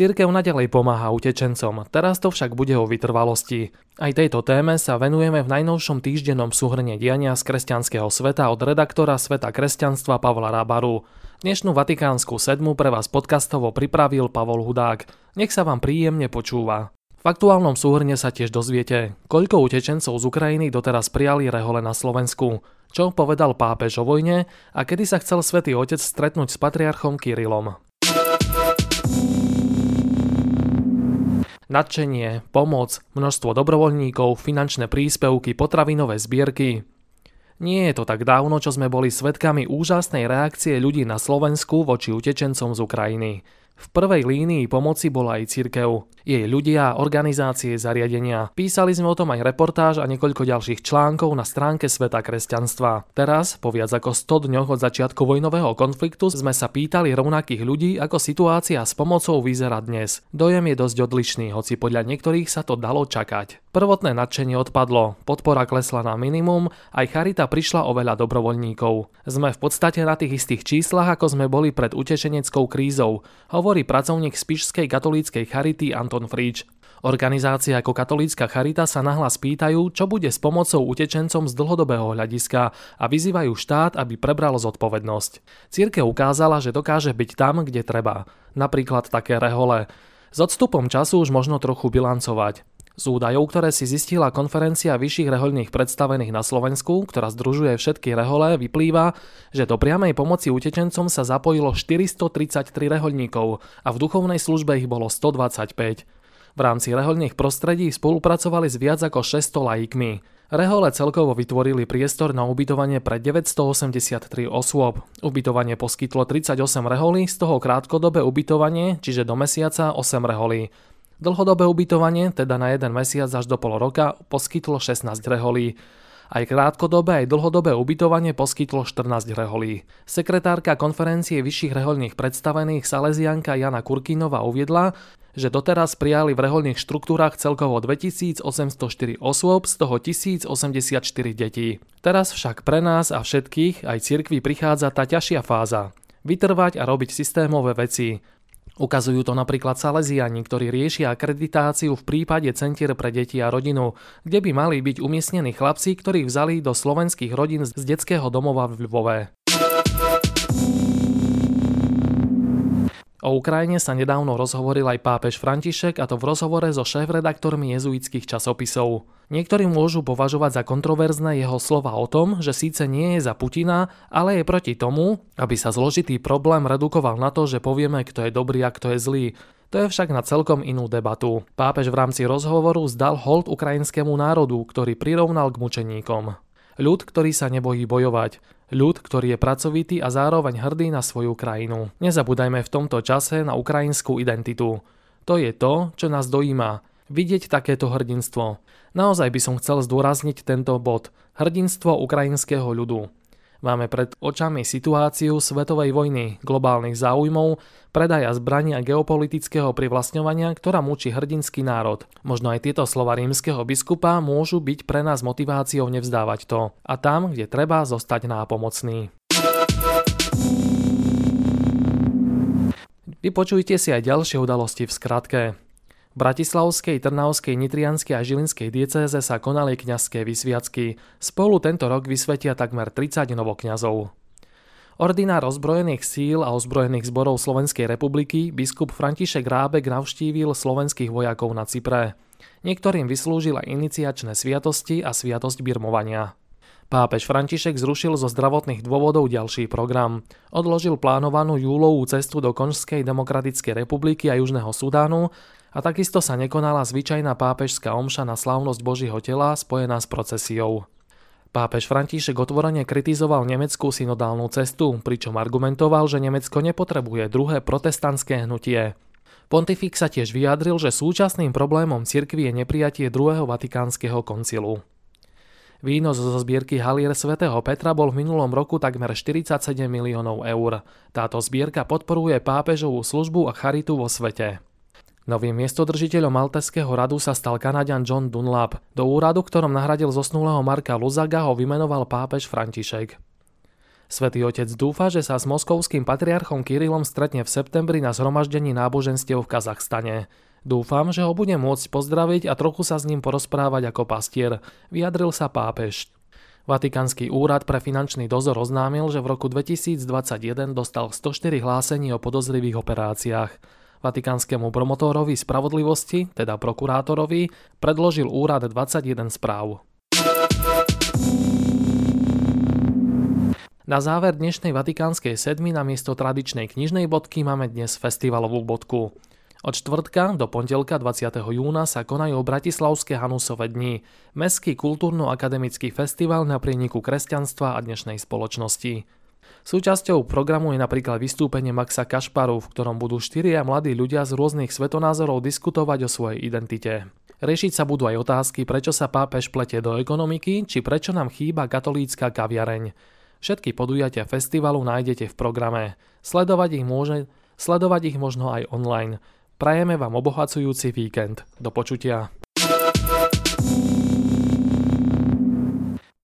Církev nadalej pomáha utečencom, teraz to však bude o vytrvalosti. Aj tejto téme sa venujeme v najnovšom týždennom súhrne diania z kresťanského sveta od redaktora Sveta kresťanstva Pavla Rábaru. Dnešnú Vatikánsku sedmu pre vás podcastovo pripravil Pavol Hudák. Nech sa vám príjemne počúva. V aktuálnom súhrne sa tiež dozviete, koľko utečencov z Ukrajiny doteraz prijali rehole na Slovensku, čo povedal pápež o vojne a kedy sa chcel svätý Otec stretnúť s patriarchom Kirilom. Nadšenie, pomoc, množstvo dobrovoľníkov, finančné príspevky, potravinové zbierky. Nie je to tak dávno, čo sme boli svetkami úžasnej reakcie ľudí na Slovensku voči utečencom z Ukrajiny. V prvej línii pomoci bola aj cirkev, jej ľudia, organizácie, zariadenia. Písali sme o tom aj reportáž a niekoľko ďalších článkov na stránke Sveta kresťanstva. Teraz, po viac ako 100 dňoch od začiatku vojnového konfliktu, sme sa pýtali rovnakých ľudí, ako situácia s pomocou vyzerá dnes. Dojem je dosť odlišný, hoci podľa niektorých sa to dalo čakať. Prvotné nadšenie odpadlo, podpora klesla na minimum, aj charita prišla o veľa dobrovoľníkov. Sme v podstate na tých istých číslach, ako sme boli pred utečeneckou krízou, hovorí pracovník Spišskej katolíckej charity Anton Fríč. Organizácia ako katolícka charita sa nahlas pýtajú, čo bude s pomocou utečencom z dlhodobého hľadiska a vyzývajú štát, aby prebral zodpovednosť. Círke ukázala, že dokáže byť tam, kde treba. Napríklad také rehole. S odstupom času už možno trochu bilancovať. Z údajov, ktoré si zistila konferencia vyšších rehoľných predstavených na Slovensku, ktorá združuje všetky rehole, vyplýva, že do priamej pomoci utečencom sa zapojilo 433 rehoľníkov a v duchovnej službe ich bolo 125. V rámci rehoľných prostredí spolupracovali s viac ako 600 laikmi. Rehole celkovo vytvorili priestor na ubytovanie pre 983 osôb. Ubytovanie poskytlo 38 reholí, z toho krátkodobé ubytovanie, čiže do mesiaca 8 reholí. Dlhodobé ubytovanie, teda na jeden mesiac až do pol roka, poskytlo 16 reholí. Aj krátkodobé, aj dlhodobé ubytovanie poskytlo 14 reholí. Sekretárka konferencie vyšších reholných predstavených Salesianka Jana Kurkinova uviedla, že doteraz prijali v reholných štruktúrach celkovo 2804 osôb, z toho 1084 detí. Teraz však pre nás a všetkých aj cirkvi prichádza tá ťažšia fáza. Vytrvať a robiť systémové veci. Ukazujú to napríklad Salesiani, ktorí riešia akreditáciu v prípade centier pre deti a rodinu, kde by mali byť umiestnení chlapci, ktorých vzali do slovenských rodín z detského domova v Lvove. O Ukrajine sa nedávno rozhovoril aj pápež František a to v rozhovore so šéf-redaktormi jezuitských časopisov. Niektorí môžu považovať za kontroverzné jeho slova o tom, že síce nie je za Putina, ale je proti tomu, aby sa zložitý problém redukoval na to, že povieme, kto je dobrý a kto je zlý. To je však na celkom inú debatu. Pápež v rámci rozhovoru zdal hold ukrajinskému národu, ktorý prirovnal k mučeníkom. Ľud, ktorý sa nebojí bojovať. Ľud, ktorý je pracovitý a zároveň hrdý na svoju krajinu. Nezabúdajme v tomto čase na ukrajinskú identitu. To je to, čo nás dojíma. Vidieť takéto hrdinstvo. Naozaj by som chcel zdôrazniť tento bod. Hrdinstvo ukrajinského ľudu. Máme pred očami situáciu svetovej vojny, globálnych záujmov, predaja zbraní geopolitického privlastňovania, ktorá mučí hrdinský národ. Možno aj tieto slova rímskeho biskupa môžu byť pre nás motiváciou nevzdávať to. A tam, kde treba, zostať nápomocný. Vypočujte si aj ďalšie udalosti v skratke. V Bratislavskej, Trnavskej, Nitrianskej a Žilinskej diecéze sa konali kňazské vysviacky. Spolu tento rok vysvetia takmer 30 novokňazov. Ordinár ozbrojených síl a ozbrojených zborov Slovenskej republiky biskup František Rábek navštívil slovenských vojakov na Cypre. Niektorým vyslúžil aj iniciačné sviatosti a sviatosť birmovania. Pápež František zrušil zo zdravotných dôvodov ďalší program. Odložil plánovanú júlovú cestu do Konžskej demokratickej republiky a Južného Sudánu a takisto sa nekonala zvyčajná pápežská omša na slávnosť Božího tela spojená s procesiou. Pápež František otvorene kritizoval nemeckú synodálnu cestu, pričom argumentoval, že Nemecko nepotrebuje druhé protestantské hnutie. Pontifik sa tiež vyjadril, že súčasným problémom cirkvi je neprijatie druhého vatikánskeho koncilu. Výnos zo zbierky Halier svätého Petra bol v minulom roku takmer 47 miliónov eur. Táto zbierka podporuje pápežovú službu a charitu vo svete. Novým miestodržiteľom Malteského radu sa stal Kanadian John Dunlap. Do úradu, ktorom nahradil zosnulého Marka Luzaga, ho vymenoval pápež František. Svetý otec dúfa, že sa s moskovským patriarchom Kirilom stretne v septembri na zhromaždení náboženstiev v Kazachstane. Dúfam, že ho budem môcť pozdraviť a trochu sa s ním porozprávať ako pastier, vyjadril sa pápež. Vatikánsky úrad pre finančný dozor oznámil, že v roku 2021 dostal 104 hlásení o podozrivých operáciách. Vatikánskemu promotorovi spravodlivosti, teda prokurátorovi, predložil úrad 21 správ. Na záver dnešnej vatikánskej sedmi na miesto tradičnej knižnej bodky máme dnes festivalovú bodku. Od čtvrtka do pondelka 20. júna sa konajú Bratislavské Hanusové dni, mestský kultúrno-akademický festival na prieniku kresťanstva a dnešnej spoločnosti. Súčasťou programu je napríklad vystúpenie Maxa Kašparu, v ktorom budú štyria mladí ľudia z rôznych svetonázorov diskutovať o svojej identite. Riešiť sa budú aj otázky, prečo sa pápež plete do ekonomiky, či prečo nám chýba katolícka kaviareň. Všetky podujatia festivalu nájdete v programe. Sledovať ich, môže, sledovať ich možno aj online. Prajeme vám obohacujúci víkend. Do počutia.